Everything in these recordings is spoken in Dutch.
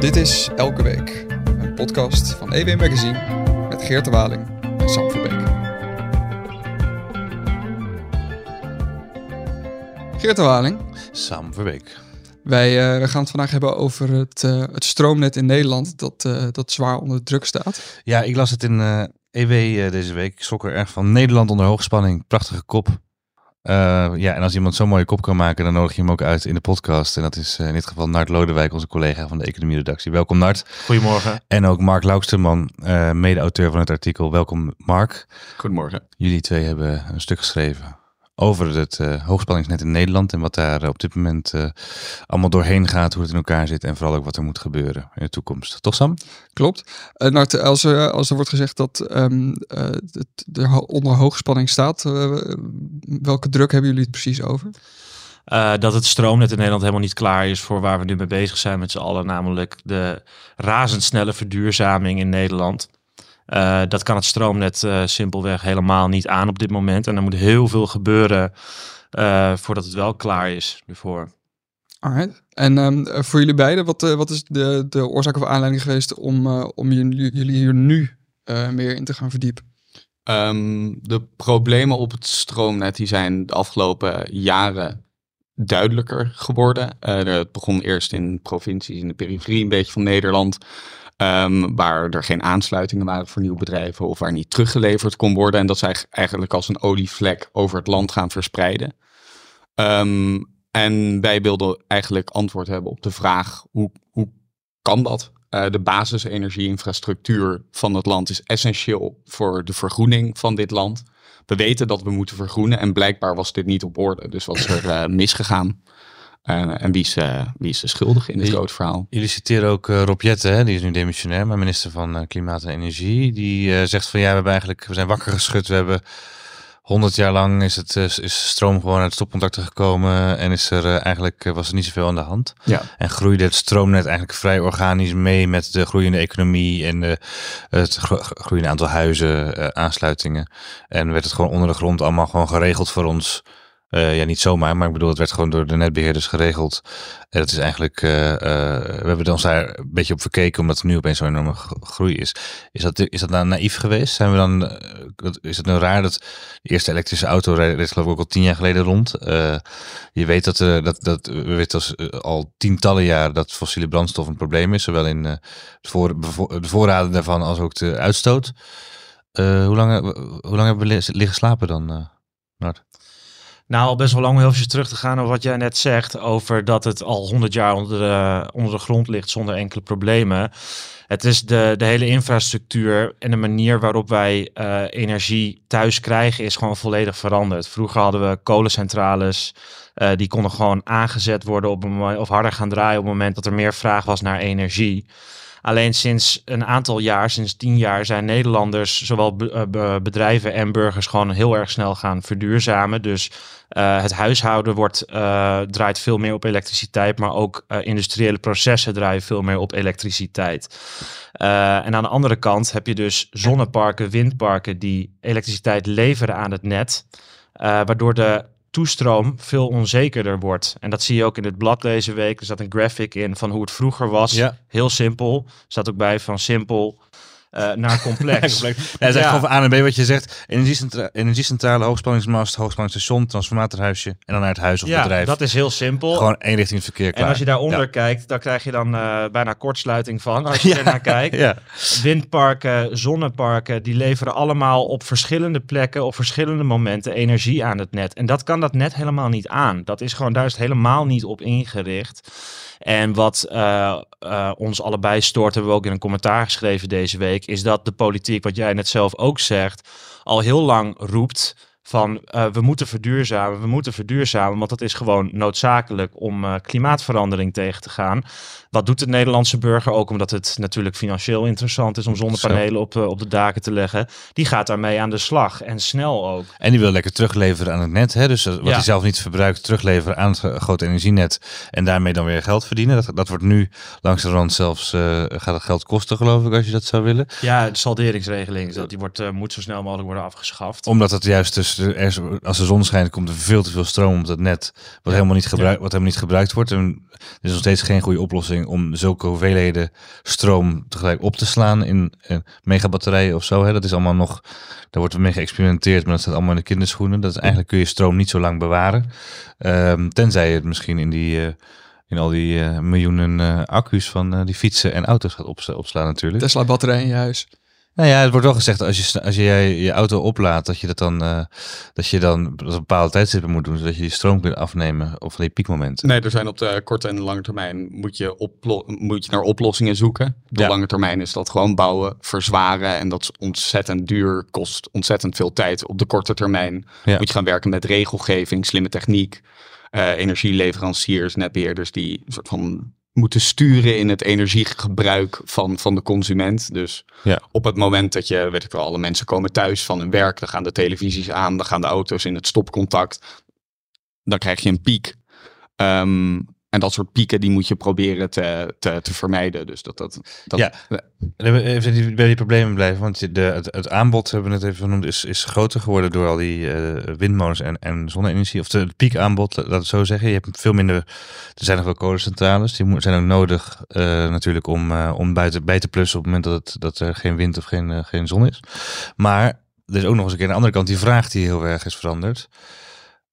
Dit is Elke Week, een podcast van EW Magazine met Geert de Waling en Sam Verbeek. Geert de Waling, Sam Verbeek. wij eh, gaan het vandaag hebben over het, eh, het stroomnet in Nederland dat, eh, dat zwaar onder druk staat. Ja, ik las het in EW eh, deze week. Ik schrok er erg van. Nederland onder hoogspanning. Prachtige kop. Eh, ja, en als iemand zo'n mooie kop kan maken, dan nodig je hem ook uit in de podcast. En dat is eh, in dit geval Nart Lodewijk, onze collega van de economie-redactie. Welkom Nart. Goedemorgen. En ook Mark Lauksterman, eh, mede-auteur van het artikel. Welkom Mark. Goedemorgen. Jullie twee hebben een stuk geschreven over het eh, hoogspanningsnet in Nederland. En wat daar op dit moment eh, allemaal doorheen gaat, hoe het in elkaar zit. En vooral ook wat er moet gebeuren in de toekomst. Toch Sam? Klopt. Eh Nart, als, er, als er wordt gezegd dat ehm eh, het er onder hoogspanning staat, welke druk hebben jullie het precies over? Eh, dat het stroomnet in Nederland helemaal niet klaar is voor waar we nu mee bezig zijn met z'n allen, namelijk de razendsnelle verduurzaming in Nederland. Eh, dat kan het stroomnet eh, simpelweg helemaal niet aan op dit moment. En er moet heel veel gebeuren eh, voordat het wel klaar is ervoor. Alright. En ehm, eh, voor jullie beiden, wat, eh, wat is de, de oorzaak of aanleiding geweest om, eh, om jullie, jullie hier nu eh, meer in te gaan verdiepen? Ehm, de problemen op het stroomnet die zijn de afgelopen jaren duidelijker geworden. Het begon eerst in provincies in de periferie een beetje van Nederland. Ehm, waar er geen aansluitingen waren voor nieuwe bedrijven of waar niet teruggeleverd kon worden. En dat is eigenlijk- als een olievlek over het land gaan verspreiden. Ehm, en wij wilden eigenlijk antwoord hebben op de vraag: hoe, hoe kan dat? Eh, de basisenergieinfrastructuur van het land is essentieel voor de vergroening van dit land. We weten dat we moeten vergroenen en blijkbaar was dit niet op orde. Dus wat is er eh, misgegaan? En wie is, eh, wie is de schuldige in dit grote verhaal? Jullie citeren ook eh, Rob Jetten, hè? die is nu demissionair, maar minister van eh, Klimaat en Energie. Die zegt van ja, we, hebben eigenlijk, we zijn wakker geschud. We hebben honderd jaar lang is, het, is stroom gewoon uit stopcontacten gekomen. En is er eigenlijk was er niet zoveel aan de hand. Ja. En groeide het stroomnet eigenlijk vrij organisch mee met de groeiende economie en de, het gro- groeiende aantal huizen, aansluitingen. En werd het gewoon onder de grond allemaal gewoon geregeld voor ons. Eh, ja, niet zomaar, maar ik bedoel, het werd gewoon door de netbeheerders geregeld. En het is eigenlijk, eh, eh, we hebben ons daar een beetje op verkeken, omdat er nu opeens zo'n enorme gro- groei is. Is dat, is dat nou naïef geweest? Zijn we dan, dat- is het nou raar dat de eerste elektrische auto reed, geloof ik ook al tien jaar geleden rond? Je weet dat, dat, dat we weten al tientallen jaren dat fossiele brandstof een probleem is, zowel in de, voor, voorraden daarvan als ook de uitstoot. Hoe, lang, hoe lang hebben we li- liggen slapen dan, Nart? Nou, al best wel lang om heel even terug te gaan over wat jij net zegt over dat het al 100 jaar onder de, onder de grond ligt zonder enkele problemen. Het is de, de hele infrastructuur en de manier waarop wij eh, energie thuis krijgen is gewoon volledig veranderd. Vroeger hadden we kolencentrales, eh, die konden gewoon aangezet worden op of harder gaan draaien op het moment dat er meer vraag was naar energie. Alleen sinds een aantal jaar, sinds tien jaar, zijn Nederlanders, zowel eh, be- bedrijven en burgers, gewoon heel erg snel gaan verduurzamen. Dus eh, het huishouden wordt, eh, draait veel meer op elektriciteit, maar ook industriële processen draaien veel meer op elektriciteit. En aan de andere kant heb je dus zonneparken, windparken die elektriciteit leveren aan het net, waardoor de toestroom veel onzekerder wordt. En dat zie je ook in het blad deze week. Er zat een graphic in van hoe het vroeger was. Ja. Heel simpel. Er staat ook bij van simpel eh, naar complex. Is echt Ja. gewoon van A naar B wat je zegt. Energiecentra energiecentrale, hoogspanningsmast, hoogspanningsstation, transformatorhuisje. En dan naar het huis of ja, bedrijf. dat is heel simpel. Gewoon eenrichtingsverkeer klaar. en als je daaronder Ja. kijkt, dan krijg je dan eh, bijna kortsluiting van. Als je er naar kijkt. Windparken, zonneparken, die leveren allemaal op verschillende plekken, op verschillende momenten energie aan het net. En dat kan dat net helemaal niet aan. Dat is gewoon, daar is het helemaal niet op ingericht. En wat eh, eh, ons allebei stoort, hebben we ook in een commentaar geschreven deze week, is dat de politiek, wat jij net zelf ook zegt, al heel lang roept van eh, we moeten verduurzamen, we moeten verduurzamen, want dat is gewoon noodzakelijk om klimaatverandering tegen te gaan. Wat doet de Nederlandse burger ook omdat het natuurlijk financieel interessant is om zonnepanelen op, eh, op de daken te leggen? Die gaat daarmee aan de slag en snel ook. En die wil lekker terugleveren aan het net. Hè? Dus wat Ja. hij zelf niet verbruikt, terugleveren aan het gro- grote energienet. En daarmee dan weer geld verdienen. Dat, dat wordt nu langs de rand zelfs, eh, gaat het geld kosten geloof ik, als je dat zou willen. Ja, de salderingsregeling, dat die wordt, eh, moet zo snel mogelijk worden afgeschaft. Omdat het juist dus er als de zon schijnt, komt er veel te veel stroom op dat net, wat, helemaal, niet gebruik, wat helemaal niet gebruikt wordt. En er is nog steeds geen goede oplossing om zulke hoeveelheden stroom tegelijk op te slaan in, in megabatterijen of zo. Hè. Dat is allemaal nog, daar wordt mee geëxperimenteerd, maar dat staat allemaal in de kinderschoenen. Dat is eigenlijk kun je stroom niet zo lang bewaren. Ehm, tenzij je het misschien in die... eh, in al die eh, miljoenen eh, accu's van eh, die fietsen en auto's gaat opsla- opslaan natuurlijk. Tesla batterij in je huis. Nou ja, het wordt wel gezegd als je, als je je, je auto oplaadt, dat je dat dan, eh, dat je dan dat een bepaalde tijdstippen moet doen, zodat je die stroom kunt afnemen of die piekmomenten. Nee, er zijn op de korte en de lange termijn moet je, moet je naar oplossingen zoeken. De Ja. lange termijn is dat gewoon bouwen, verzwaren en dat is ontzettend duur, kost ontzettend veel tijd. Op de korte termijn Ja. moet je gaan werken met regelgeving, slimme techniek, eh, energieleveranciers, netbeheerders die een soort van moeten sturen in het energiegebruik van, van de consument. Dus Ja. op het moment dat je, weet ik wel, alle mensen komen thuis van hun werk, dan gaan de televisies aan, dan gaan de auto's in het stopcontact. Dan krijg je een piek. Ehm, en dat soort pieken die moet je proberen te, te, te vermijden. Dus dat dat. dat Ja. En Even bij die problemen blijven, want de, het, aanbod, hebben we het even genoemd, is, is groter geworden door al die eh, windmolens en, en zonne-energie. Of de, het piekaanbod, laat het zo zeggen. Je hebt veel minder, er zijn nog wel kolencentrales, die zijn ook nodig eh, natuurlijk om, eh, om buiten, bij te plussen op het moment dat, het, dat er geen wind of geen, geen zon is. Maar er is ook nog eens een keer aan de andere kant die vraag die heel erg is veranderd.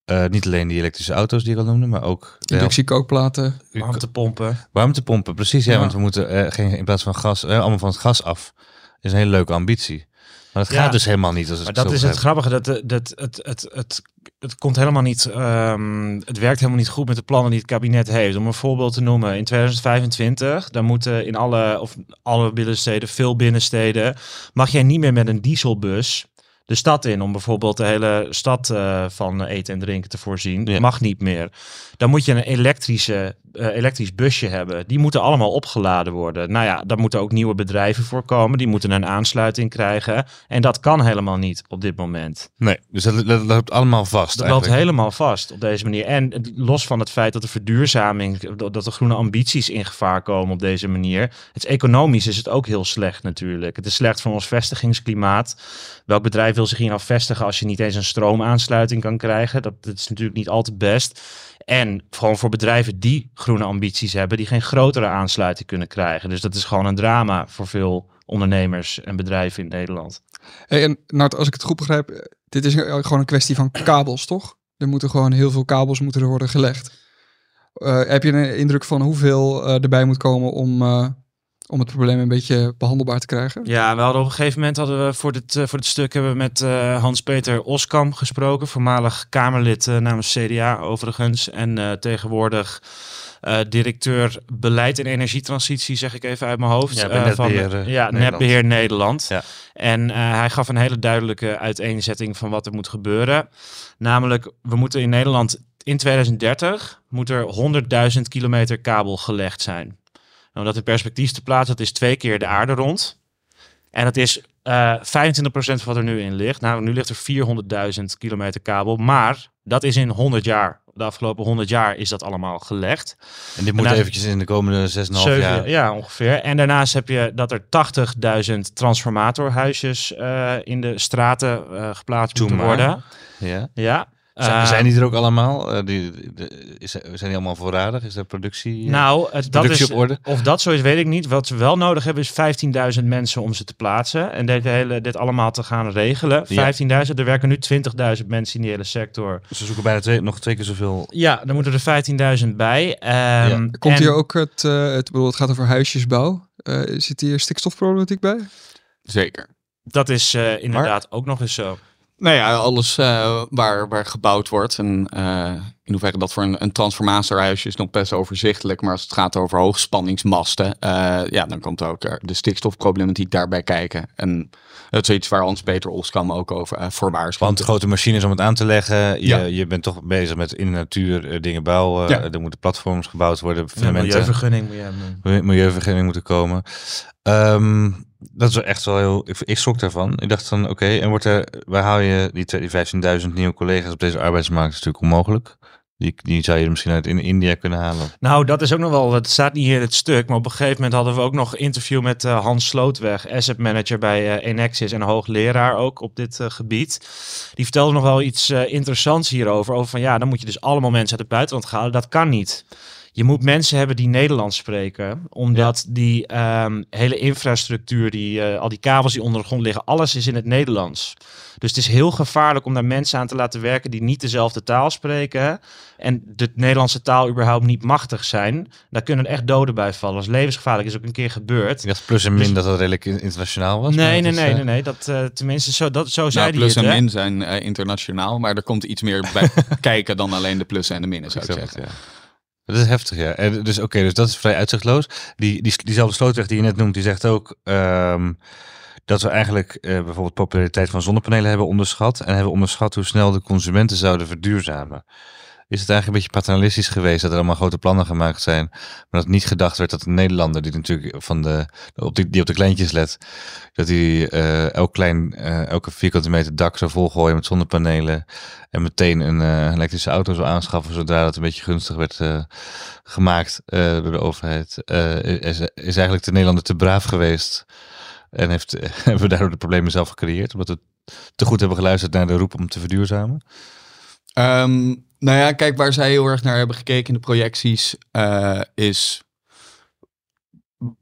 Eh, niet alleen die elektrische auto's die ik al noemde, maar ook de Inductiekookplaten. Warmtepompen. Warmtepompen, precies. Ja, Ja. want we moeten eh, geen, in plaats van gas, eh, allemaal van het gas af. is een hele leuke ambitie. Maar dat Ja. gaat dus helemaal niet. Als Maar ik dat is het grappige. Dat, dat, het, het, het, het komt helemaal niet. ehm, het werkt helemaal niet goed met de plannen die het kabinet heeft. Om een voorbeeld te noemen. In 2025, dan moeten in alle of alle binnensteden, veel binnensteden, mag jij niet meer met een dieselbus de stad in om bijvoorbeeld de hele stad eh, van eten en drinken te voorzien. Ja. Mag niet meer. Dan moet je een elektrische, eh, elektrisch busje hebben. Die moeten allemaal opgeladen worden. Nou ja, daar moeten ook nieuwe bedrijven voor komen. Die moeten een aansluiting krijgen. En dat kan helemaal niet op dit moment. Nee, dus dat, dat loopt allemaal vast. Dat loopt helemaal vast op deze manier. En los van het feit dat de verduurzaming, dat dat de groene ambities in gevaar komen op deze manier. Het is economisch is het ook heel slecht natuurlijk. Het is slecht voor ons vestigingsklimaat. Welk bedrijf wil zich hier nou vestigen als je niet eens een stroomaansluiting kan krijgen? Dat, dat is natuurlijk niet al te best. En gewoon voor bedrijven die groene ambities hebben, die geen grotere aansluiting kunnen krijgen. Dus dat is gewoon een drama voor veel ondernemers en bedrijven in Nederland. Hey, en nou, als ik het goed begrijp, eh, dit is gewoon een kwestie van kabels, toch? Er moeten gewoon heel veel kabels moeten worden gelegd. Eh, heb je een indruk van hoeveel eh, erbij moet komen om, om het probleem een beetje behandelbaar te krijgen? Ja, we hadden op een gegeven moment hadden we voor dit, eh, voor dit stuk hebben we met eh, Hans-Peter Oskam gesproken, voormalig Kamerlid eh, namens CDA overigens en eh, tegenwoordig eh, directeur beleid en energietransitie, zeg ik even uit mijn hoofd. Ja, eh, Netbeheer, van, ja, Nederland. Netbeheer Nederland. Ja. En eh, hij gaf een hele duidelijke uiteenzetting van wat er moet gebeuren. Namelijk, we moeten in Nederland in 2030 moet er 100.000 kilometer kabel gelegd zijn. Nou, om dat in perspectief te plaatsen, dat is twee keer de aarde rond. En dat is eh 25% van wat er nu in ligt. Nou, nu ligt er 400.000 kilometer kabel. Maar dat is in 100 jaar. De afgelopen 100 jaar is dat allemaal gelegd. En dit moet eventjes in de komende 6,5 Zeven- jaar. Ja, ongeveer. En daarnaast heb je dat er 80.000 transformatorhuisjes eh, in de straten eh, geplaatst moeten worden. Ja. Ja. Zijn, Eh, zijn die er ook allemaal? Eh, die, de- is, zijn die allemaal voorradig? Is er productie? eh, Nou, het, dat productie is, op orde? of dat zo is, weet ik niet. Wat ze wel nodig hebben is 15.000 mensen om ze te plaatsen. En dit, hele, dit allemaal te gaan regelen. 15.000. Er werken nu 20.000 mensen in die hele sector. Ze zoeken bijna twee, nog twee keer zoveel. Ja, dan moeten er 15.000 bij. Ehm, Komt en- hier ook het, eh, het, bedoel, het gaat over huisjesbouw. Eh, zit hier stikstofproblematiek bij? Zeker. Dat is eh, inderdaad ook nog eens zo. Nou ja, alles eh, waar, waar gebouwd wordt. En eh, in hoeverre dat voor een, een transformatorhuisje is nog best overzichtelijk. Maar als het gaat over hoogspanningsmasten, eh, ja, dan komt ook er de stikstofproblematiek daarbij kijken. En dat is iets waar Hans-Peter Oskam ook over uh, voor waarschuwt. Want grote machines om het aan te leggen. Je, Ja. je bent toch bezig met in de natuur dingen bouwen. Ja. Er moeten platforms gebouwd worden. Een Fundamenten, milieuvergunning moet je hebben. milieu- milieuvergunning moeten komen. Ehm, dat is echt wel heel... Ik, ik schrok daarvan. Ik dacht van, oké, en wordt er... Waar haal je die, twee- die 15.000 nieuwe collega's op deze arbeidsmarkt? Is natuurlijk onmogelijk. Die, die zou je misschien uit in India kunnen halen. Nou, dat is ook nog wel, het staat niet in het stuk, maar op een gegeven moment hadden we ook nog interview met eh, Hans Slootweg, asset manager bij uh, Enexis en hoogleraar ook op dit uh, gebied. Die vertelde nog wel iets interessants hierover, over van ja, dan moet je dus allemaal mensen uit het buitenland halen. Dat kan niet. Je moet mensen hebben die Nederlands spreken, omdat die um, hele infrastructuur, die, uh, al die kabels die onder de grond liggen, alles is in het Nederlands. Dus het is heel gevaarlijk om daar mensen aan te laten werken die niet dezelfde taal spreken en de Nederlandse taal überhaupt niet machtig zijn. Daar kunnen echt doden bij vallen. Dat is levensgevaarlijk, is ook een keer gebeurd. Ik dacht plus en min dus... dat dat redelijk internationaal was. Nee, nee, nee, nee, nee, dat uh, tenminste zo, dat, zo nou, zei plus Plus en min zijn uh, internationaal, maar er komt iets meer bij kijken dan alleen de plus en de minnen, zou ik zeggen. Ja. Dat is heftig, ja. En dus oké, dus dat is vrij uitzichtloos. Die, die, diezelfde slootweg die je net noemt, die zegt ook um, dat we eigenlijk uh, bijvoorbeeld populariteit van zonnepanelen hebben onderschat. En hebben onderschat hoe snel de consumenten zouden verduurzamen is het eigenlijk een beetje paternalistisch geweest dat er allemaal grote plannen gemaakt zijn. Maar dat niet gedacht werd dat de Nederlander, die natuurlijk van de, op die, die op de kleintjes let, dat hij uh, elk klein, uh, elke vierkante meter dak zou volgooien met zonnepanelen. En meteen een uh, elektrische auto zou aanschaffen zodra dat een beetje gunstig werd gemaakt door de overheid. is, is eigenlijk de Nederlander te braaf geweest. En heeft, hebben we daardoor de problemen zelf gecreëerd. Omdat we te goed hebben geluisterd naar de roep om te verduurzamen. Um, nou ja, kijk, waar zij heel erg naar hebben gekeken in de projecties uh, is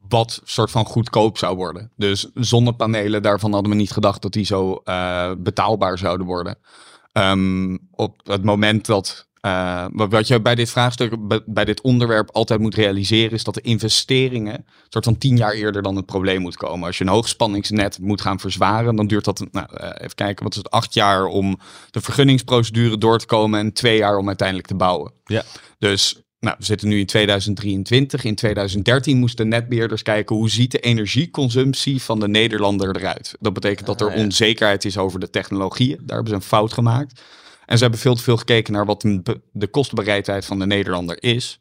wat soort van goedkoop zou worden. Dus zonnepanelen, daarvan hadden we niet gedacht dat die zo uh, betaalbaar zouden worden. Um, op het moment dat uh, wat je bij dit vraagstuk, bij dit onderwerp altijd moet realiseren, is dat de investeringen soort van tien jaar eerder dan het probleem moet komen. Als je een hoogspanningsnet moet gaan verzwaren, dan duurt dat, nou, uh, even kijken, wat is het, acht jaar om de vergunningsprocedure door te komen en twee jaar om uiteindelijk te bouwen. Ja. Dus nou, we zitten nu in 2023. In 2013 moesten netbeheerders kijken hoe ziet de energieconsumptie van de Nederlander eruit. Dat betekent dat er ah, onzekerheid is over de technologieën. Daar hebben ze een fout gemaakt. En ze hebben veel te veel gekeken naar wat de kostenbereidheid van de Nederlander is.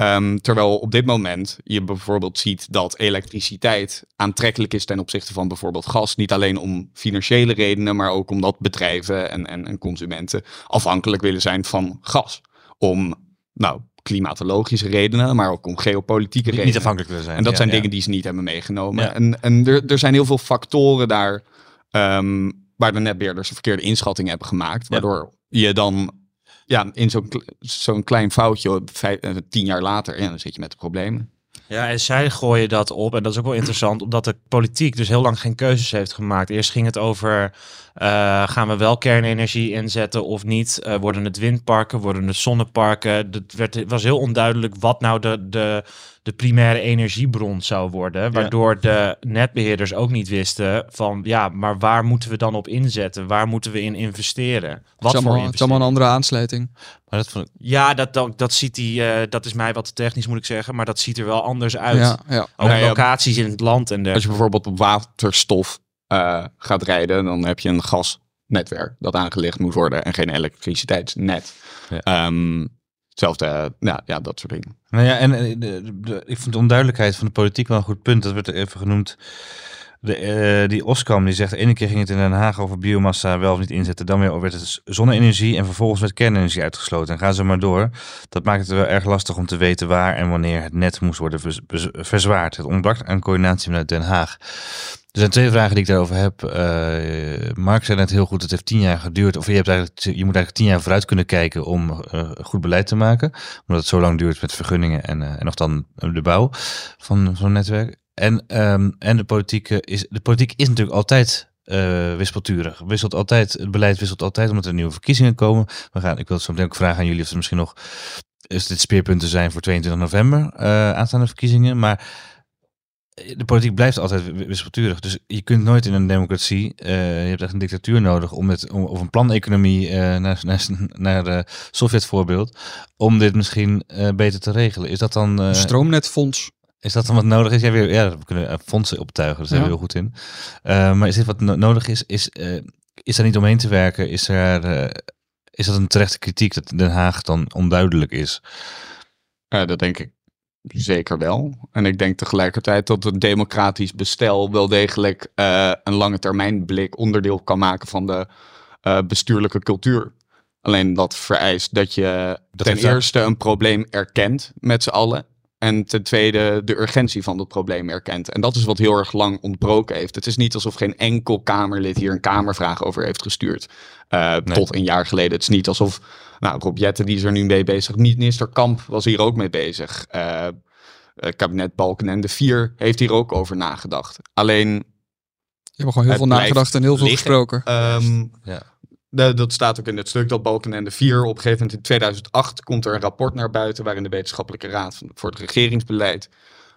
Um, terwijl op dit moment je bijvoorbeeld ziet dat elektriciteit aantrekkelijk is ten opzichte van bijvoorbeeld gas. Niet alleen om financiële redenen, maar ook omdat bedrijven en, en, en consumenten afhankelijk willen zijn van gas. Om nou, klimatologische redenen, maar ook om geopolitieke redenen. Niet afhankelijk willen zijn. En dat zijn dingen die ze niet hebben meegenomen. Ja. En, en er, er zijn heel veel factoren daar um, waar de netbeheerders een verkeerde inschatting hebben gemaakt. Waardoor je dan ja, in zo'n zo'n klein foutje, vijf, eh, tien jaar later, ja, dan zit je met de problemen. Ja, en zij gooien dat op. En dat is ook wel interessant, omdat de politiek dus heel lang geen keuzes heeft gemaakt. Eerst ging het over, gaan we wel kernenergie inzetten of niet? Uh, worden het windparken, worden het zonneparken? Het, werd, was heel onduidelijk wat nou de, de, de primaire energiebron zou worden. Waardoor de netbeheerders ook niet wisten van, ja, maar waar moeten we dan op inzetten? Waar moeten we in investeren? Wat het voor Het is allemaal een andere aansluiting. Maar dat vond ik... Ja, dat, dat, dat ziet hij, uh, dat is mij wat technisch moet ik zeggen, maar dat ziet er wel anders uit. Ja, ja. Ook ja, locaties in het land en de... Als je bijvoorbeeld op waterstof uh, gaat rijden, dan heb je een gasnetwerk dat aangelegd moet worden en geen elektriciteitsnet. Ja. Um, Hetzelfde, ja, ja, dat soort dingen. Nou ja, en de, de, de, ik vond de onduidelijkheid van de politiek wel een goed punt. Dat werd er even genoemd. De, uh, die Oskam die zegt, de ene keer ging het in Den Haag over biomassa wel of niet inzetten. Dan weer werd het zonne-energie en vervolgens werd kernenergie uitgesloten. En gaan ze maar door. Dat maakt het wel erg lastig om te weten waar en wanneer het net moest worden verzwaard. Het ontbrak aan coördinatie vanuit Den Haag. Er zijn twee vragen die ik daarover heb. Uh, Mark zei net heel goed, het heeft tien jaar geduurd. Of je, hebt eigenlijk, je moet eigenlijk tien jaar vooruit kunnen kijken om uh, goed beleid te maken. Omdat het zo lang duurt met vergunningen en, uh, en nog dan de bouw van zo'n netwerk. En, um, en de, politiek is, de politiek is natuurlijk altijd wispelturig. Wisselt altijd, het beleid wisselt altijd omdat er nieuwe verkiezingen komen. We gaan, ik wil zo meteen ook vragen aan jullie of er misschien nog is dit speerpunten zijn voor 22 november aanstaande verkiezingen. Maar de politiek blijft altijd wispelturig. Dus je kunt nooit in een democratie, uh, je hebt echt een dictatuur nodig om om, of een planeconomie uh, naar, naar, naar de Sovjet-voorbeeld, om dit misschien beter te regelen. Is dat dan... Uh, Stroomnetfonds. Is dat dan wat nodig is? Ja, weer, ja we kunnen fondsen optuigen, daar zijn we heel goed in. maar is dit wat nodig is? Is, is daar niet omheen te werken? Is, er, is dat een terechte kritiek dat Den Haag dan onduidelijk is? Ja, dat denk ik Zeker wel. En ik denk tegelijkertijd dat het democratisch bestel wel degelijk uh, een lange termijn blik onderdeel kan maken van de uh, bestuurlijke cultuur. Alleen dat vereist dat je Dat ten eerste een probleem erkent met z'n allen. En ten tweede de urgentie van dat probleem erkent. En dat is wat heel erg lang ontbroken heeft. Het is niet alsof geen enkel Kamerlid hier een Kamervraag over heeft gestuurd. eh, Tot een jaar geleden. Het is niet alsof, nou, Rob Jetten die is er nu mee bezig. Minister Kamp was hier ook mee bezig. Eh, eh, kabinet Balkenende 4 heeft hier ook over nagedacht. Alleen Je hebt gewoon heel veel nagedacht en heel veel liggen. gesproken. Ehm, Ja. Dat staat ook in het stuk dat Balkenende 4 op een gegeven moment in 2008 komt er een rapport naar buiten waarin de wetenschappelijke raad voor het regeringsbeleid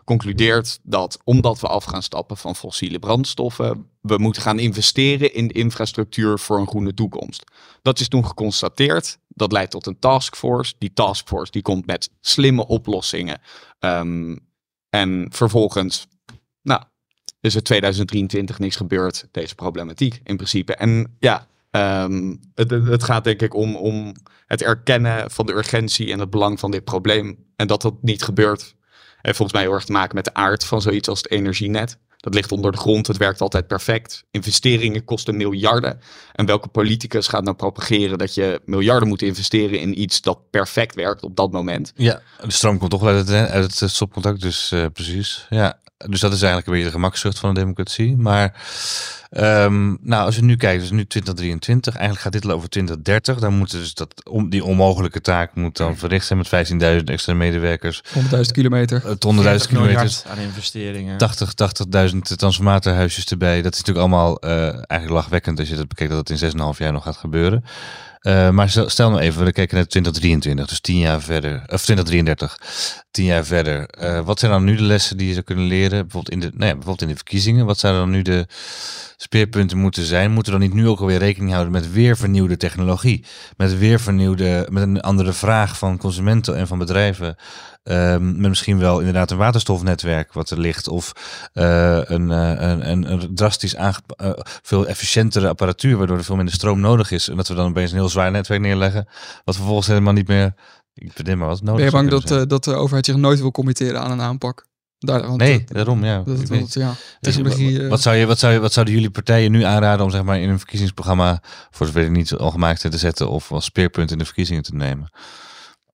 concludeert dat omdat we af gaan stappen van fossiele brandstoffen, we moeten gaan investeren in de infrastructuur voor een groene toekomst. Dat is toen geconstateerd. Dat leidt tot een taskforce. Die taskforce die komt met slimme oplossingen. Ehm, en vervolgens, nou, is er 2023 niks gebeurd, deze problematiek in principe. En ja, ehm, het, gaat denk ik om, om het erkennen van de urgentie en het belang van dit probleem. En dat dat niet gebeurt, heeft volgens mij heel erg te maken met de aard van zoiets als het energienet. Dat ligt onder de grond, het werkt altijd perfect. Investeringen kosten miljarden. En welke politicus gaat nou propageren dat je miljarden moet investeren in iets dat perfect werkt op dat moment? Ja, de stroom komt toch wel uit het, het stopcontact, dus eh, precies. Ja, dus dat is eigenlijk een beetje de gemakzucht van de democratie. Maar ehm, nou, als je nu kijkt, dus nu 2023, eigenlijk gaat dit al over 2030. Dan moet dus dat, om, die onmogelijke taak moet dan verricht zijn met 15.000 extra medewerkers. 100.000 kilometer. Het 100.000 kilometer. aan investeringen. 80, 80.000 transformatorhuisjes erbij. Dat is natuurlijk allemaal eh, eigenlijk lachwekkend als je dat bekijkt dat het in 6,5 jaar nog gaat gebeuren. Eh, maar stel, nou even, we kijken naar 2023, dus 10 jaar verder, of 2033, 10 jaar verder. Eh, wat zijn dan nu de lessen die je zou kunnen leren, bijvoorbeeld in de, nou ja, bijvoorbeeld in de verkiezingen? Wat zouden dan nu de speerpunten moeten zijn? Moeten we dan niet nu ook alweer rekening houden met weer vernieuwde technologie? Met weer vernieuwde, met een andere vraag van consumenten en van bedrijven? Ehm, met misschien wel inderdaad een waterstofnetwerk wat er ligt. Of eh, een, eh, een, een, een drastisch eh, veel efficiëntere apparatuur, waardoor er veel minder stroom nodig is. En dat we dan opeens een heel zwaar netwerk neerleggen, wat vervolgens helemaal niet meer. Ik bedenk maar wat nodig Ben je bang dat, dat de overheid zich nooit wil committeren aan een aanpak? Daar, want nee, dat- daarom ja. dat, Ik ja, Dus technologie. eh, wat, zou je, wat, zou je, wat zouden jullie partijen nu aanraden om zeg maar in een verkiezingsprogramma, voor zover het niet al gemaakt te zetten of als speerpunt in de verkiezingen te nemen?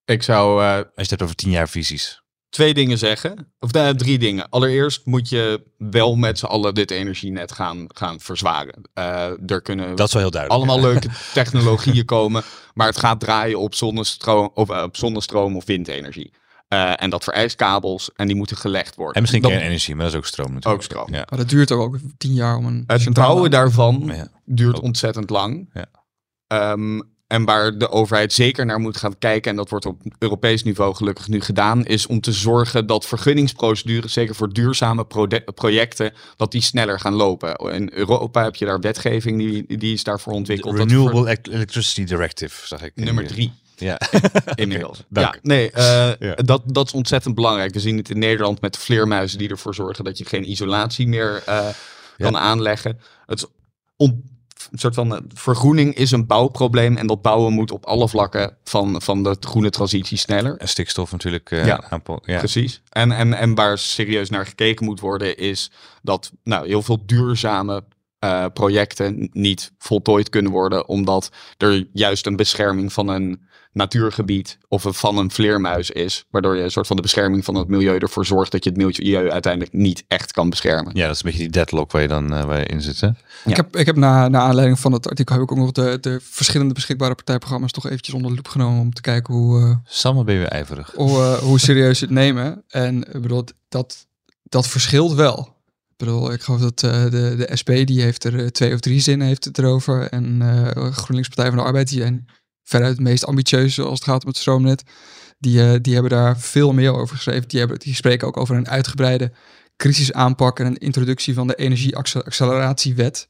Ik zou eh, Als je het hebt over tien jaar visies. twee dingen zeggen. Of eh, drie dingen. Allereerst moet je wel met z'n allen dit energienet gaan, gaan verzwaren. Eh, er kunnen Dat is wel heel duidelijk. allemaal leuke technologieën komen. Maar het gaat draaien op zonnestroom of, eh, op zonnestroom of windenergie. Eh, en dat vereist kabels en die moeten gelegd worden. En misschien Dat- kernenergie, maar dat is ook stroom natuurlijk. Ook stroom. Ja. maar dat duurt toch ook tien jaar om een Het bouwen daarvan Ja. duurt Ook. ontzettend lang. Ja. Ehm, en waar de overheid zeker naar moet gaan kijken, en dat wordt op Europees niveau gelukkig nu gedaan, is om te zorgen dat vergunningsprocedures, zeker voor duurzame projecten, dat die sneller gaan lopen. In Europa heb je daar wetgeving, die, die is daarvoor ontwikkeld. Dat Renewable Electricity Directive, zag ik. nummer drie. Ja. inmiddels. Ja, nee, eh, Ja. Dat, dat is ontzettend belangrijk. We zien het in Nederland met vleermuizen die ervoor zorgen dat je geen isolatie meer eh, kan aanleggen. Het is on- een soort van eh, vergroening is een bouwprobleem en dat bouwen moet op alle vlakken van, van de groene transitie sneller. En stikstof natuurlijk uh, Ja. Ja. Precies. En, en, en waar serieus naar gekeken moet worden is dat nou, heel veel duurzame eh, projecten niet voltooid kunnen worden, omdat er juist een bescherming van een natuurgebied of een- van een vleermuis is, waardoor je een soort van de bescherming van het milieu ervoor zorgt dat je het milieu uiteindelijk niet echt kan beschermen. ja, dat is een beetje die deadlock waar je dan uh, waar je in zit. Hè? Ik heb, ik heb na, na aanleiding van het artikel heb ik ook nog de, de verschillende beschikbare partijprogramma's toch eventjes onder de loep genomen om te kijken hoe, uh, Samen ben je weer ijverig. hoe, uh, hoe serieus het nemen. En ik bedoel, dat, dat verschilt wel. Ik bedoel, ik geloof dat uh, de, de SP die heeft er twee of drie zinnen heeft het erover. En uh, GroenLinks Partij van de Arbeid die zijn veruit het meest ambitieuze als het gaat om het stroomnet. Die, die hebben daar veel meer over geschreven. Die, hebben, die spreken ook over een uitgebreide crisisaanpak en een introductie van de energieacceleratiewet.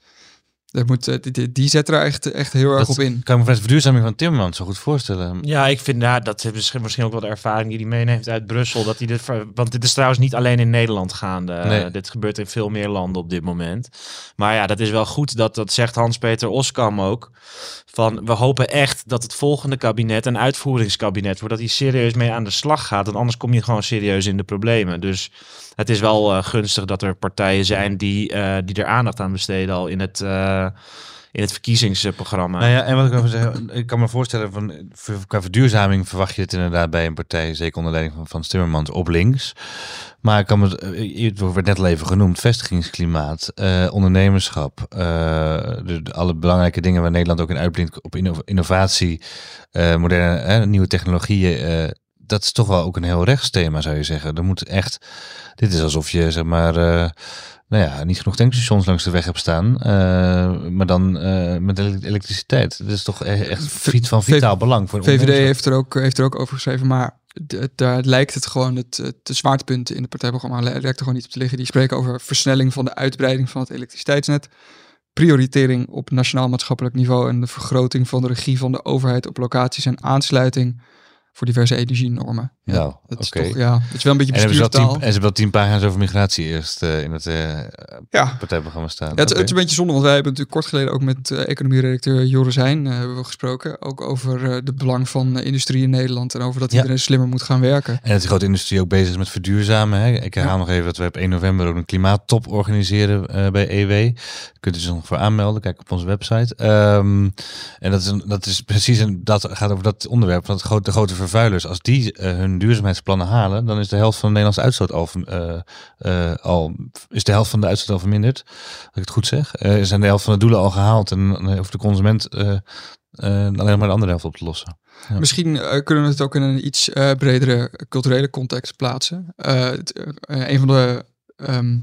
Dat moet, uh, die, die zet er echt, echt heel erg op in. kan ik me van de verduurzaming van Timmermans zo goed voorstellen. Ja, ik vind nou, dat is misschien ook wel de ervaring die hij meeneemt uit Brussel. Dat hij dit, want dit is trouwens niet alleen in Nederland gaande. Nee. Dit gebeurt in veel meer landen op dit moment. Maar ja, dat is wel goed. Dat, dat zegt Hans-Peter Oskam ook. Van we hopen echt dat het volgende kabinet een uitvoeringskabinet wordt. Dat hij serieus mee aan de slag gaat. En anders kom je gewoon serieus in de problemen. Dus het is wel uh, gunstig dat er partijen zijn die, uh, die er aandacht aan besteden al in het, uh, in het verkiezingsprogramma. Nou ja, en wat ik over zeggen, ik kan me voorstellen van qua verduurzaming verwacht je het inderdaad bij een partij, zeker onder leiding van, van Timmermans, op links. Maar ik kan me, eh, het werd net al even genoemd, vestigingsklimaat, eh, ondernemerschap, eh, de, alle belangrijke dingen waar Nederland ook in uitblinkt op inno- innovatie, eh, moderne, eh, nieuwe technologieën. eh, dat is toch wel ook een heel rechtsthema, zou je zeggen. Er moet echt, dit is alsof je zeg maar. Nou ja, niet genoeg tankstations langs de weg hebt staan. eh, maar dan eh, met ele- elektriciteit. Dat is toch e- echt vit- van vitaal belang voor de VVD heeft er, ook, heeft er ook over geschreven, maar daar lijkt het gewoon, het, het de zwaartepunten in het partijprogramma li- lijkt er gewoon niet op te liggen. Die spreken over versnelling van de uitbreiding van het elektriciteitsnet, prioritering op nationaal maatschappelijk niveau en de vergroting van de regie van de overheid op locaties en aansluiting voor diverse energienormen. Ja, Nou, dat is toch, ja, het is wel een beetje bestuurstaal. en ze hebben wel tien pagina's over migratie eerst eh, in het eh, Ja, partijprogramma staan. Ja, het, het is een beetje zonde, want wij hebben natuurlijk kort geleden ook met eh economie-redacteur Joris Heijn hebben we gesproken. Ook over eh, de belang van industrie in Nederland en over dat Ja. iedereen slimmer moet gaan werken. En dat de grote industrie ook bezig is met verduurzamen. Hè? Ik herhaal nog even dat we op 1 november ook een klimaattop organiseren bij EW. Kunt u zich nog voor aanmelden. Kijk op onze website. Ehm, en dat is, een, dat is precies een, dat gaat over dat onderwerp van het grote, de grote vervuilers. Als die eh, hun duurzaamheidsplannen halen, dan is de helft van de Nederlandse uitstoot al, eh, eh, al is de helft van de uitstoot al verminderd. Als ik het goed zeg. Zijn de helft van de doelen al gehaald en hoeft de consument alleen maar de andere helft op te lossen. Misschien kunnen we het ook in een iets bredere culturele context plaatsen. Een van de, ehm,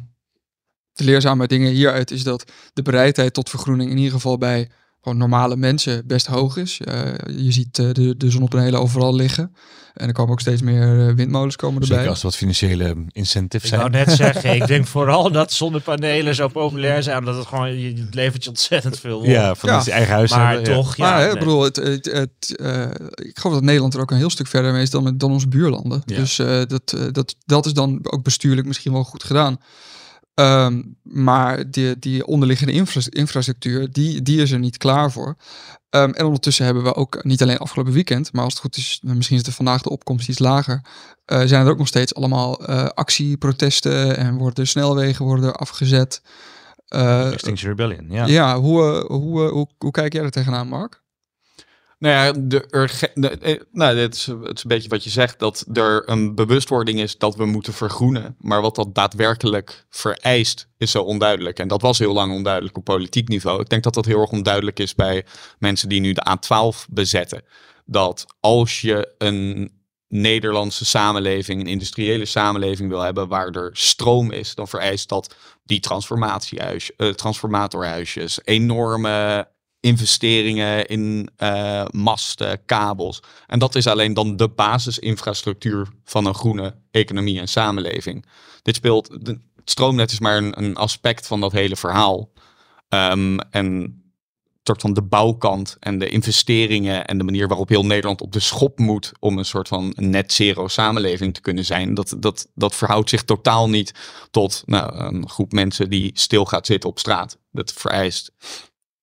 de leerzame dingen hieruit is dat de bereidheid tot vergroening in ieder geval bij gewoon normale mensen best hoog is. Eh, je ziet eh, de, de zonnepanelen overal liggen. En er komen ook steeds meer eh, windmolens komen erbij. Zeker als er wat financiële incentives Ik zijn. wou net zeggen, ik denk vooral dat zonnepanelen zo populair zijn, omdat het gewoon, je, het levert je ontzettend veel op. Ja, van Ja. eigen huis maar hebben. toch, ja. maar nee. ik bedoel, het, het, het, eh, ik geloof dat Nederland er ook een heel stuk verder mee is dan, met- dan onze buurlanden. Ja. Dus eh, dat, dat, dat is dan ook bestuurlijk misschien wel goed gedaan. Ehm, maar die, die onderliggende infra- infrastructuur, die, die is er niet klaar voor. Ehm, en ondertussen hebben we ook, niet alleen afgelopen weekend, maar als het goed is, misschien is de vandaag de opkomst iets lager, eh, zijn er ook nog steeds allemaal eh, actieprotesten en worden snelwegen worden afgezet. Eh, Extinction Rebellion, ja. ja, hoe, eh, hoe, hoe, hoe kijk jij er tegenaan, Mark? Nou ja, de eh, nou, dit is, het is een beetje wat je zegt, dat er een bewustwording is dat we moeten vergroenen. Maar wat dat daadwerkelijk vereist, is zo onduidelijk. En dat was heel lang onduidelijk op politiek niveau. Ik denk dat dat heel erg onduidelijk is bij mensen die nu de A12 bezetten. Dat als je een Nederlandse samenleving, een industriële samenleving wil hebben waar er stroom is, dan vereist dat die transformatiehuis, eh, transformatorhuisjes, enorme investeringen in eh, masten, kabels. En dat is alleen dan de basisinfrastructuur van een groene economie en samenleving. Dit speelt, het stroomnet is maar een, een aspect van dat hele verhaal. Ehm, en soort van de bouwkant en de investeringen en de manier waarop heel Nederland op de schop moet om een soort van net zero samenleving te kunnen zijn. Dat, dat, dat verhoudt zich totaal niet tot nou, een groep mensen die stil gaat zitten op straat. Dat vereist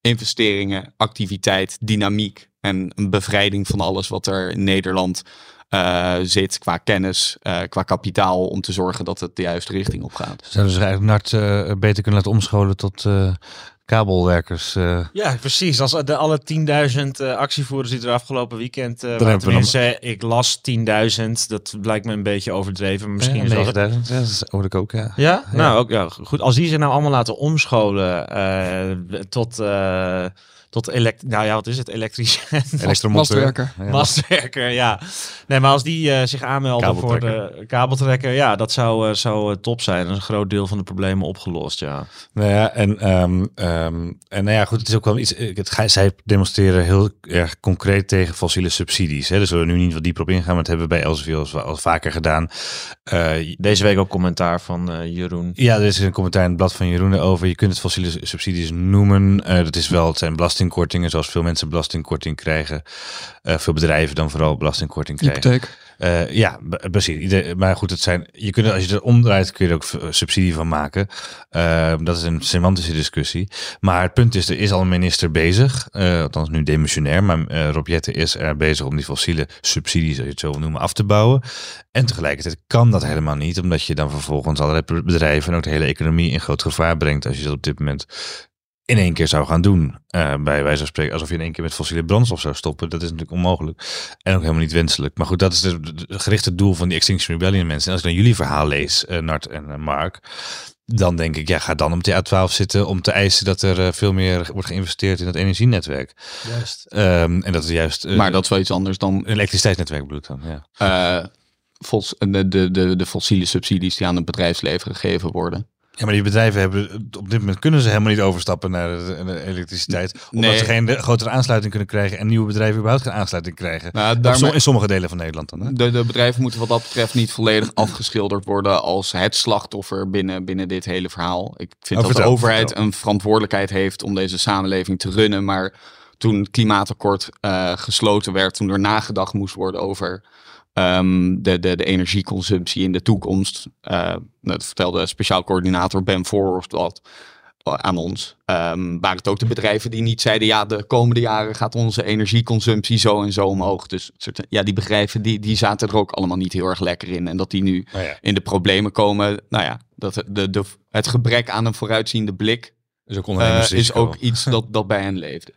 investeringen, activiteit, dynamiek en een bevrijding van alles wat er in Nederland eh, zit qua kennis, eh, qua kapitaal, om te zorgen dat het de juiste richting op gaat. Zouden ze eigenlijk NART eh, beter kunnen laten omscholen tot kabelwerkers? eh. Ja, precies. Als de, alle 10.000 eh, actievoerders die er afgelopen weekend uh, tenminste, ik las 10.000. Dat blijkt me een beetje overdreven. Misschien is ja, dat... 9000, ja, dat ik ook, ja. Ja? Nou, ook, ja, goed. Als die zich nou allemaal laten omscholen tot, tot elekt nou ja, wat is het? Elektrisch Elektromonteur. Mastwerker. Ja. Mastwerker, ja. Nee, maar als die eh, zich aanmelden voor de kabeltrekker, ja, dat zou, eh, zou eh, top zijn. Dat is een groot deel van de problemen opgelost, ja. Nou ja, en, ehm, ehm, en nou ja, goed, het is ook wel iets. Het, zij demonstreren heel erg concreet tegen fossiele subsidies. Hè. Dus we zullen nu niet wat dieper op ingaan, maar dat hebben we bij Elsevier al, vaker gedaan. Deze week ook commentaar van Jeroen. ja, er is een commentaar in het blad van Jeroen over. Je kunt het fossiele subsidies noemen. Dat is wel, het zijn belastingkortingen, zoals veel mensen belastingkorting krijgen. Eh, veel bedrijven dan vooral belastingkorting krijgen. Hypotheek. Eh, ja, precies. Maar goed, het zijn, je kunt, als je er omdraait, kun je er ook subsidie van maken. Eh, dat is een semantische discussie. Maar het punt is, er is al een minister bezig, eh, althans nu demissionair, maar Rob Jetten is er bezig om die fossiele subsidies, als je het zo wil noemen, af te bouwen. En tegelijkertijd kan dat helemaal niet, omdat je dan vervolgens allerlei bedrijven en ook de hele economie in groot gevaar brengt als je dat op dit moment in één keer zou gaan doen. eh, bij wijze van spreken, alsof je in één keer met fossiele brandstof zou stoppen. Dat is natuurlijk onmogelijk. En ook helemaal niet wenselijk. Maar goed, dat is het gerichte doel van die Extinction Rebellion mensen. En als ik dan jullie verhaal lees, eh, Nart en eh, Mark. Dan denk ik, ja, ga dan op de A12 zitten om te eisen dat er eh, veel meer wordt geïnvesteerd in het energienetwerk. Juist. Ehm, en dat er juist eh, maar dat is wel iets anders dan een elektriciteitsnetwerk bedoel ik dan. Ja. eh, fos- de, de, de, de fossiele subsidies die aan het bedrijfsleven gegeven worden. Ja, maar die bedrijven hebben op dit moment kunnen ze helemaal niet overstappen naar de, de elektriciteit. Omdat Nee. ze geen grotere aansluiting kunnen krijgen en nieuwe bedrijven überhaupt geen aansluiting krijgen. Nou, daarmee- in sommige delen van Nederland dan. Hè? De, de bedrijven moeten wat dat betreft niet volledig afgeschilderd worden als het slachtoffer binnen, binnen dit hele verhaal. Ik vind Oh, dat de overheid vertel. een verantwoordelijkheid heeft om deze samenleving te runnen. Maar toen het klimaatakkoord eh, gesloten werd, toen er nagedacht moest worden over ehm, de, de, de energieconsumptie in de toekomst. eh, dat vertelde speciaal coördinator Ben Voorhorst wat aan ons. Ehm, waren het ook de bedrijven die niet zeiden, ja, de komende jaren gaat onze energieconsumptie zo en zo omhoog. Dus soort- ja, die bedrijven die, die zaten er ook allemaal niet heel erg lekker in. En dat die nu ja, in de problemen komen, nou ja, dat de, de, het gebrek aan een vooruitziende blik is ook eh, is ook iets dat, dat bij hen leefde.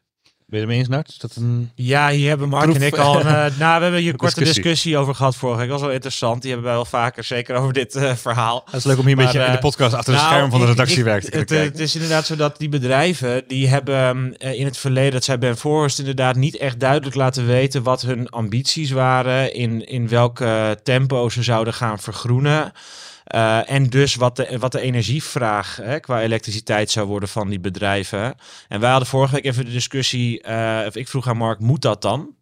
Ben je het mee eens, Nart? Is dat een... Ja, hier hebben Mark Proef- en ik al een, eh, nou, we hebben hier een korte Discussie. discussie. over gehad vorige week. Dat was wel interessant. Die hebben wij wel vaker, zeker over dit eh, verhaal. Het is leuk om hier een Maar, beetje in de eh, podcast achter de Nou, scherm van de redactie ik- werkt. te Het, het is inderdaad zo dat die bedrijven, die hebben eh, in het verleden, dat zei Ben Forrest inderdaad niet echt duidelijk laten weten wat hun ambities waren, in, in welke tempo ze zouden gaan vergroenen. Eh, en dus wat de, wat de energievraag hè, qua elektriciteit zou worden van die bedrijven. En wij hadden vorige week even de discussie, eh, of ik vroeg aan Mark, moet dat dan?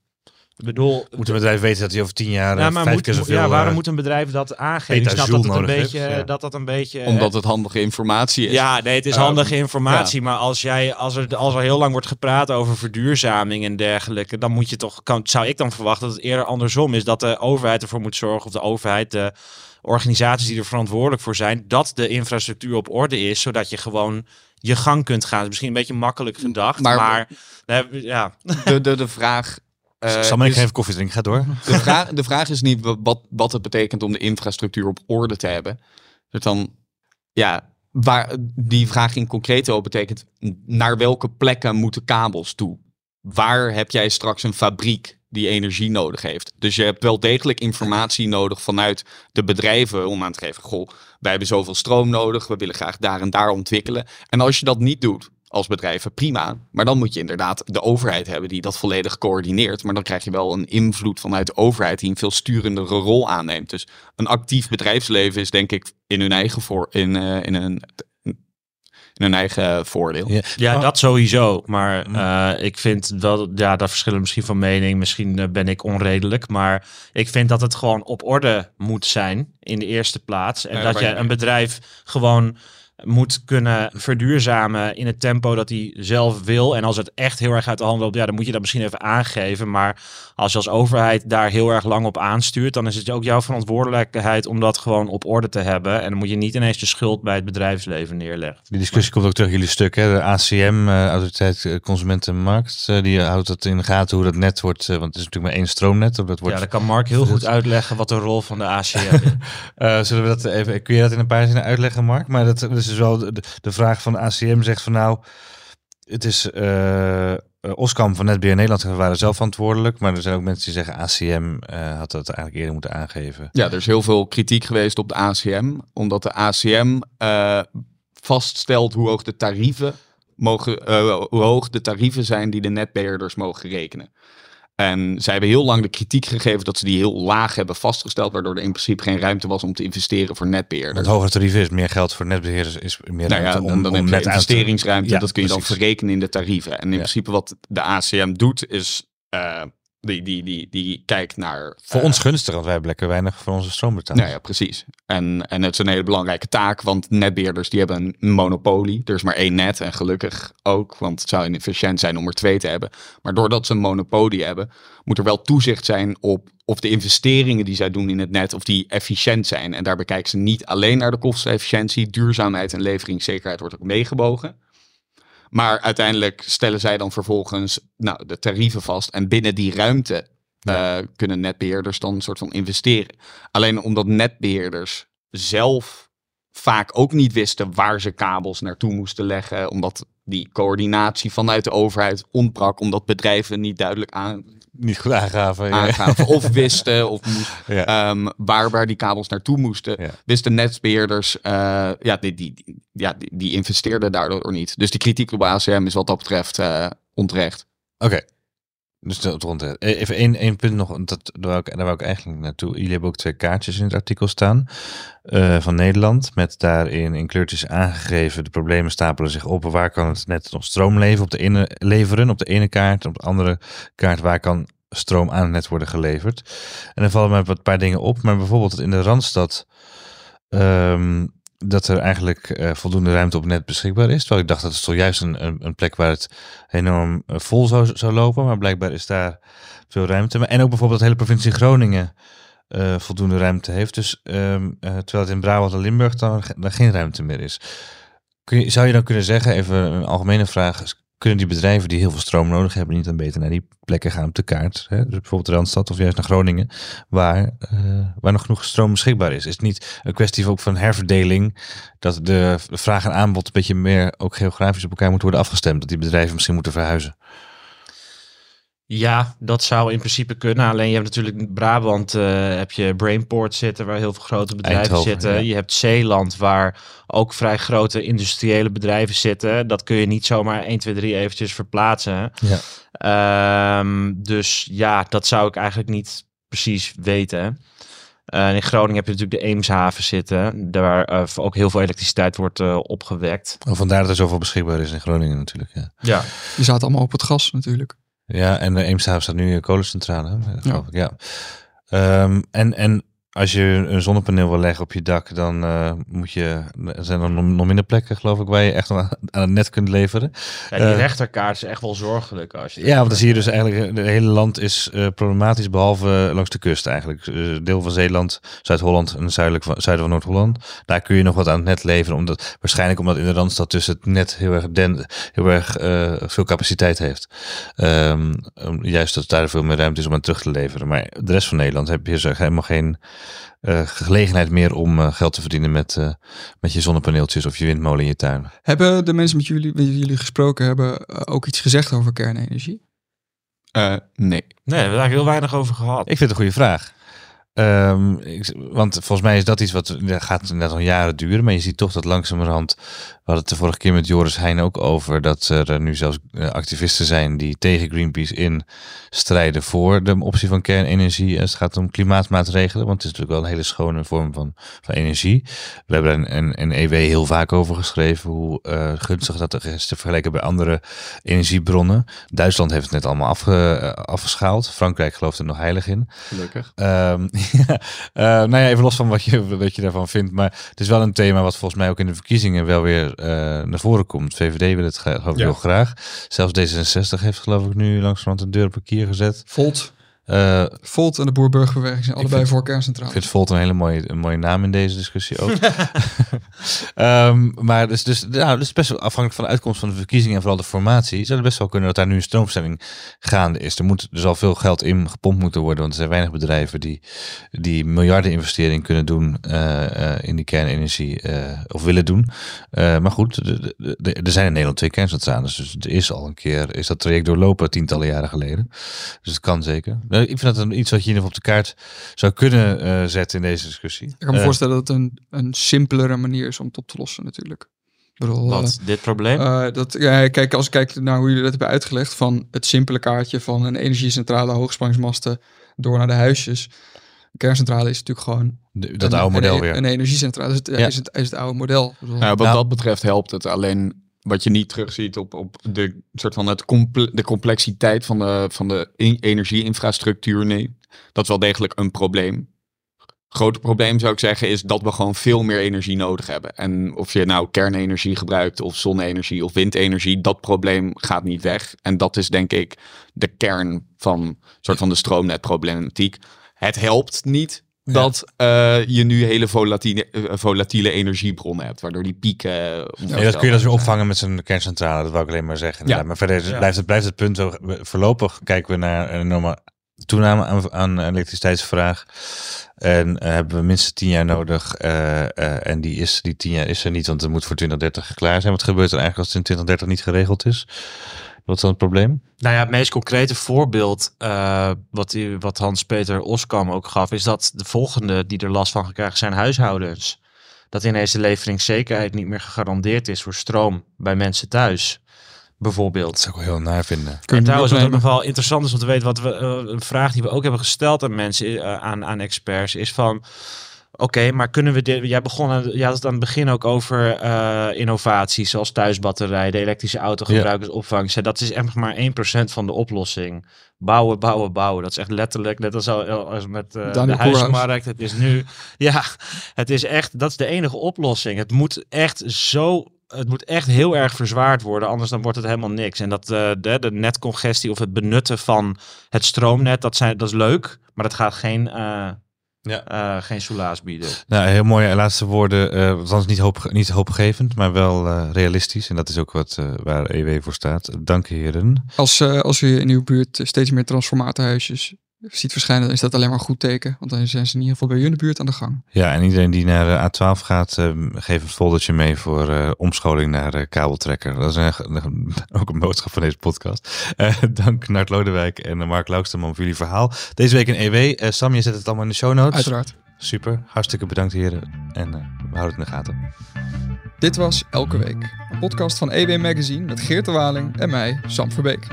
Ik bedoel, Moet een bedrijf weten dat hij over tien jaar ja, eh, maar vijf moet, keer zoveel... ja, waarom moet een bedrijf dat aangeven? Ik snap dat het een beetje, heeft, ja. dat dat een beetje. Omdat het handige informatie is. Ja, nee, het is handige informatie. Maar als, jij, als, er, als er heel lang wordt gepraat over verduurzaming en dergelijke, dan moet je toch, kan, zou ik dan verwachten dat het eerder andersom is. Dat de overheid ervoor moet zorgen, of de overheid, de organisaties die er verantwoordelijk voor zijn, dat de infrastructuur op orde is, zodat je gewoon je gang kunt gaan. Is misschien een beetje makkelijk gedacht, maar, Maar- ja. De, de, de vraag... eh, Zal maar ik is- even koffie drinken, ga door. de, vraag, de vraag is niet wa- wat, wat het betekent om de infrastructuur op orde te hebben. Dus dan, ja, waar, die vraag in concreto betekent, naar welke plekken moeten kabels toe? Waar heb jij straks een fabriek die energie nodig heeft? Dus je hebt wel degelijk informatie nodig vanuit de bedrijven om aan te geven, goh, wij hebben zoveel stroom nodig, we willen graag daar en daar ontwikkelen. En als je dat niet doet, als bedrijven, prima. Maar dan moet je inderdaad de overheid hebben die dat volledig coördineert. Maar dan krijg je wel een invloed vanuit de overheid die een veel sturendere rol aanneemt. Dus een actief bedrijfsleven is denk ik in hun eigen, voor, in, eh, in hun, in hun eigen voordeel. Ja. Ja, Oh. dat sowieso. Maar eh, ik vind wel, ja, daar verschillen misschien van mening. Misschien eh, ben ik onredelijk. Maar ik vind dat het gewoon op orde moet zijn in de eerste plaats. En Ja, dat je een bedrijf gewoon moet kunnen verduurzamen in het tempo dat hij zelf wil. En als het echt heel erg uit de hand loopt, ja, dan moet je dat misschien even aangeven. Maar als je als overheid daar heel erg lang op aanstuurt, dan is het ook jouw verantwoordelijkheid om dat gewoon op orde te hebben. En dan moet je niet ineens de schuld bij het bedrijfsleven neerleggen. Die discussie komt ook terug in jullie stuk. Hè? De ACM, eh, Autoriteit eh, Consumentenmarkt, eh, die houdt dat in de gaten hoe dat net wordt. want het is natuurlijk maar één stroomnet. Dat wordt, Ja, dan kan Mark heel goed uitleggen wat de rol van de ACM is. Zullen we dat even, kun je dat in een paar zinnen uitleggen, Mark? Maar dat, dat is wel de, vraag van de ACM zegt van nou, het is eh eh, Oscam van Netbeheer Nederland waren zelf verantwoordelijk, maar er zijn ook mensen die zeggen ACM eh, had dat eigenlijk eerder moeten aangeven. Ja, er is heel veel kritiek geweest op de ACM, omdat de ACM vaststelt hoe hoog de tarieven mogen, hoe hoog de tarieven zijn die de netbeheerders mogen rekenen. En zij hebben heel lang de kritiek gegeven dat ze die heel laag hebben vastgesteld, waardoor er in principe geen ruimte was om te investeren voor netbeheerders. Het hogere tarief is meer geld voor netbeheerders, is meer Nou ja, ruimte dan, dan heb je net te- investeringsruimte, Ja, dat kun je dan verrekenen in de tarieven. En in Ja. principe wat de ACM doet, is uh, die, die, die, die kijkt naar... Voor uh, ons gunstig, want wij hebben lekker weinig voor onze stroom betaald. Nou ja, precies. En, en het is een hele belangrijke taak, want netbeheerders die hebben een monopolie. Er is maar één net en gelukkig ook, want het zou inefficiënt zijn om er twee te hebben. Maar doordat ze een monopolie hebben, moet er wel toezicht zijn op of de investeringen die zij doen in het net, of die efficiënt zijn. En daarbij kijken ze niet alleen naar de kostenefficiëntie, duurzaamheid en leveringszekerheid wordt ook meegebogen. Maar uiteindelijk stellen zij dan vervolgens nou, de tarieven vast. En binnen die ruimte uh, kunnen netbeheerders dan een soort van investeren. Alleen omdat netbeheerders zelf vaak ook niet wisten waar ze kabels naartoe moesten leggen. Omdat die coördinatie vanuit de overheid ontbrak omdat bedrijven niet duidelijk aan, Niet goed aangaven. of wisten of moest, ehm, waar, waar die kabels naartoe moesten. Wisten netbeheerders, eh, ja, die, die, ja die, die investeerden daardoor niet. Dus die kritiek op ACM is wat dat betreft eh, onterecht. Oké. Dus dat rond. Eh, Even één, één punt nog, dat, daar, wou ik, daar eigenlijk naartoe. Jullie hebben ook twee kaartjes in het artikel staan eh, van Nederland. Met daarin in kleurtjes aangegeven, de problemen stapelen zich op. Waar kan het net nog stroom leveren op de ene, leveren op de ene kaart. Op de andere kaart, waar kan stroom aan het net worden geleverd. En dan vallen mij wat paar dingen op. Maar bijvoorbeeld in de Randstad... ehm, dat er eigenlijk eh, voldoende ruimte op net beschikbaar is. Terwijl ik dacht dat het toch juist een, een, plek waar het enorm eh, vol zou, zou lopen. Maar blijkbaar is daar veel ruimte. Maar, en ook bijvoorbeeld de hele provincie Groningen eh, voldoende ruimte heeft. Dus ehm, eh, terwijl het in Brabant en Limburg dan, dan geen ruimte meer is. Kun je, zou je dan kunnen zeggen, even een algemene vraag. Kunnen die bedrijven die heel veel stroom nodig hebben niet dan beter naar die plekken gaan op de kaart? Hè? Dus bijvoorbeeld Randstad of juist naar Groningen, waar, eh, waar nog genoeg stroom beschikbaar is. Is het niet een kwestie ook van herverdeling, dat de vraag en aanbod een beetje meer ook geografisch op elkaar moet worden afgestemd? Dat die bedrijven misschien moeten verhuizen? Ja, dat zou in principe kunnen. Alleen je hebt natuurlijk Brabant eh, heb je Brainport zitten, waar heel veel grote bedrijven Eindhoven, zitten. ja. Je hebt Zeeland, waar ook vrij grote industriële bedrijven zitten. Dat kun je niet zomaar 1, 2, 3 eventjes verplaatsen. Ja. Ehm, dus ja, dat zou ik eigenlijk niet precies weten. Eh, en in Groningen heb je natuurlijk de Eemshaven zitten, daar eh, ook heel veel elektriciteit wordt eh, opgewekt. Oh, vandaar dat er zoveel beschikbaar is in Groningen natuurlijk. Ja, Ja. Die zaten allemaal op het gas natuurlijk. Ja en de Eemshaven staat nu een kolencentrale. hè, geloof ik, ja. Ehm, en, en als je een zonnepaneel wil leggen op je dak, dan eh, moet je, er zijn er nog, minder plekken, geloof ik, waar je echt aan, aan het net kunt leveren. Ja, die Eh, rechterkaart is echt wel zorgelijk. Als je Ja, want dan zie je dus eigenlijk, het hele land is eh, problematisch, behalve langs de kust eigenlijk. Eh, deel van Zeeland, Zuid-Holland en zuidelijk van, zuiden van Noord-Holland. Daar kun je nog wat aan het net leveren, omdat, waarschijnlijk omdat in de Randstad tussen het net heel erg, den, heel erg eh, veel capaciteit heeft. Ehm, juist dat daar veel meer ruimte is om aan terug te leveren. Maar de rest van Nederland heb je dus helemaal geen eh, gelegenheid meer om eh, geld te verdienen met, eh, met je zonnepaneeltjes of je windmolen in je tuin. Hebben de mensen met jullie, met jullie gesproken hebben ook iets gezegd over kernenergie? Eh, nee. Nee, we hebben daar heel weinig over gehad. Ik vind het een goede vraag. Ehm, ik, want volgens mij is dat iets wat dat gaat net al jaren duren. Maar je ziet toch dat langzamerhand. We hadden het de vorige keer met Joris Heijn ook over. Dat er eh, nu zelfs eh, activisten zijn die tegen Greenpeace in strijden voor de optie van kernenergie. Als het gaat om klimaatmaatregelen. Want het is natuurlijk wel een hele schone vorm van, van energie. We hebben een, een, een EW heel vaak over geschreven. Hoe eh, gunstig dat is te vergelijken bij andere energiebronnen. Duitsland heeft het net allemaal afge, eh, afgeschaald. Frankrijk gelooft er nog heilig in. Gelukkig. Ehm, eh, nou ja, even los van wat je, wat je daarvan vindt. Maar het is wel een thema wat volgens mij ook in de verkiezingen wel weer eh, naar voren komt. VVD wil het gra- geloof ik Ja. heel graag. Zelfs D66 heeft geloof ik nu langzamerhand een deur op een kier gezet. Volt. Eh, Volt en de Boerburgerbeweging zijn allebei vind- voor ik kerncentrales. vind Volt een hele mooie, een mooie naam in deze discussie ook. Ehm, maar dus, dus, nou, dus best wel afhankelijk van de uitkomst van de verkiezingen en vooral de formatie, zou het best wel kunnen dat daar nu een stroomstelling gaande is. Er moet dus al veel geld in gepompt moeten worden, want er zijn weinig bedrijven die, die miljarden investering kunnen doen eh, eh, in die kernenergie of willen doen. Maar goed, er zijn in Nederland twee kerncentrales, dus er is al een keer is dat traject doorlopen tientallen jaren geleden. Dus het kan zeker. Nou, Ik vind dat een, iets wat je in ieder geval op de kaart zou kunnen eh, zetten in deze discussie. Ik kan me Eh, voorstellen dat het een, een simpelere manier is om het op te lossen natuurlijk. Ik bedoel, Wat, dit probleem? eh, eh, dat, ja, kijk, als ik kijk naar hoe jullie dat hebben uitgelegd, van het simpele kaartje van een energiecentrale, hoogspanningsmasten door naar de huisjes. Een kerncentrale is natuurlijk gewoon de- dat een, oude model een, weer. Een energiecentrale is het, Ja. is het, is het oude model. Nou, wat Nou- dat betreft helpt het. Alleen wat je niet terugziet op, op de soort van het comple- de complexiteit van de, van de in- energieinfrastructuur. Nee, dat is wel degelijk een probleem. Grote probleem zou ik zeggen is dat we gewoon veel meer energie nodig hebben. En of je nou kernenergie gebruikt of zonne-energie of windenergie, dat probleem gaat niet weg. En dat is denk ik de kern van soort van de stroomnetproblematiek. Het helpt niet dat eh, je nu hele volatiele, eh, volatiele energiebronnen hebt, waardoor die pieken. eh, Ja, dat kun je dus weer zijn. opvangen met zo'n kerncentrale. Dat wou ik alleen maar zeggen. Ja. Maar verder is- Ja. blijft, het, blijft het punt zo. Voorlopig kijken we naar een enorme toename aan, aan elektriciteitsvraag. En eh, hebben we minstens tien jaar nodig. eh, eh, en die, is, die tien jaar is er niet, want het moet voor 2030 klaar zijn. Wat gebeurt er eigenlijk als het in 2030 niet geregeld is? Wat is dan het probleem? Nou ja, het meest concrete voorbeeld eh, wat, die- wat Hans-Peter Oskam ook gaf, is dat de volgende die er last van gaan krijgen zijn huishoudens. Dat ineens de leveringszekerheid niet meer gegarandeerd is voor stroom bij mensen thuis, bijvoorbeeld. Dat zou ik wel heel naar vinden. En trouwens, wat ook nog wel interessant is om te weten, wat we, eh, een vraag die we ook hebben gesteld aan mensen, eh, aan, aan experts, is van, oké, maar kunnen we dit, jij begon, aan, jij had het aan het begin ook over eh, innovaties, zoals thuisbatterijen, de elektrische autogebruikers, opvang. Dat is echt maar 1% van de oplossing. Bouwen, bouwen, bouwen. Dat is echt letterlijk, net als, al- als met Daniel de huismarkt. Het is nu, ja, het is echt, dat is de enige oplossing. Het moet echt zo het moet echt heel erg verzwaard worden, anders dan wordt het helemaal niks. En dat eh, de, de netcongestie of het benutten van het stroomnet, dat, zijn, dat is leuk, maar dat gaat geen, Ja. eh, geen soelaas bieden. Nou, heel mooie laatste woorden. eh althans niet, hoop, niet hoopgevend, maar wel eh, realistisch. En dat is ook wat eh, waar EW voor staat. Dank heren. Als, eh, als u in uw buurt steeds meer transformatorhuisjes ziet verschijnen, dan is dat alleen maar een goed teken. Want dan zijn ze in ieder geval bij u in de buurt aan de gang. Ja, en iedereen die naar de A12 gaat, eh, geef een foldertje mee voor eh, omscholing naar eh, kabeltrekker. Dat is een- ook een boodschap van deze podcast. Eh, dank Nart Lodewijk en eh, Mark Laukstemman voor jullie verhaal. Deze week in EW. Eh, Sam, je zet het allemaal in de show notes. Uiteraard. Super, hartstikke bedankt heren. En eh, we houden het in de gaten. Dit was Elke Week. Een podcast van EW Magazine met Geert de Waling en mij, Sam Verbeek.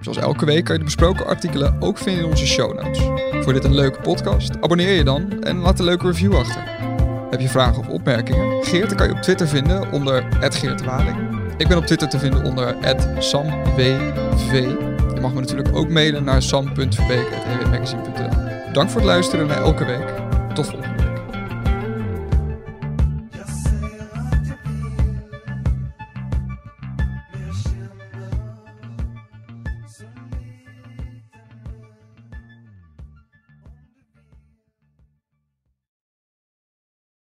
Zoals elke week kan je de besproken artikelen ook vinden in onze show notes. Voor dit een leuke podcast, abonneer je dan en laat een leuke review achter. Heb je vragen of opmerkingen? Geert kan je op Twitter vinden onder Geert de Waling. Ik ben op Twitter te vinden onder SamWV. Je mag me natuurlijk ook mailen naar sam.verbeek.ewmagazine.nl Dank voor het luisteren naar Elke Week. Tot volgende.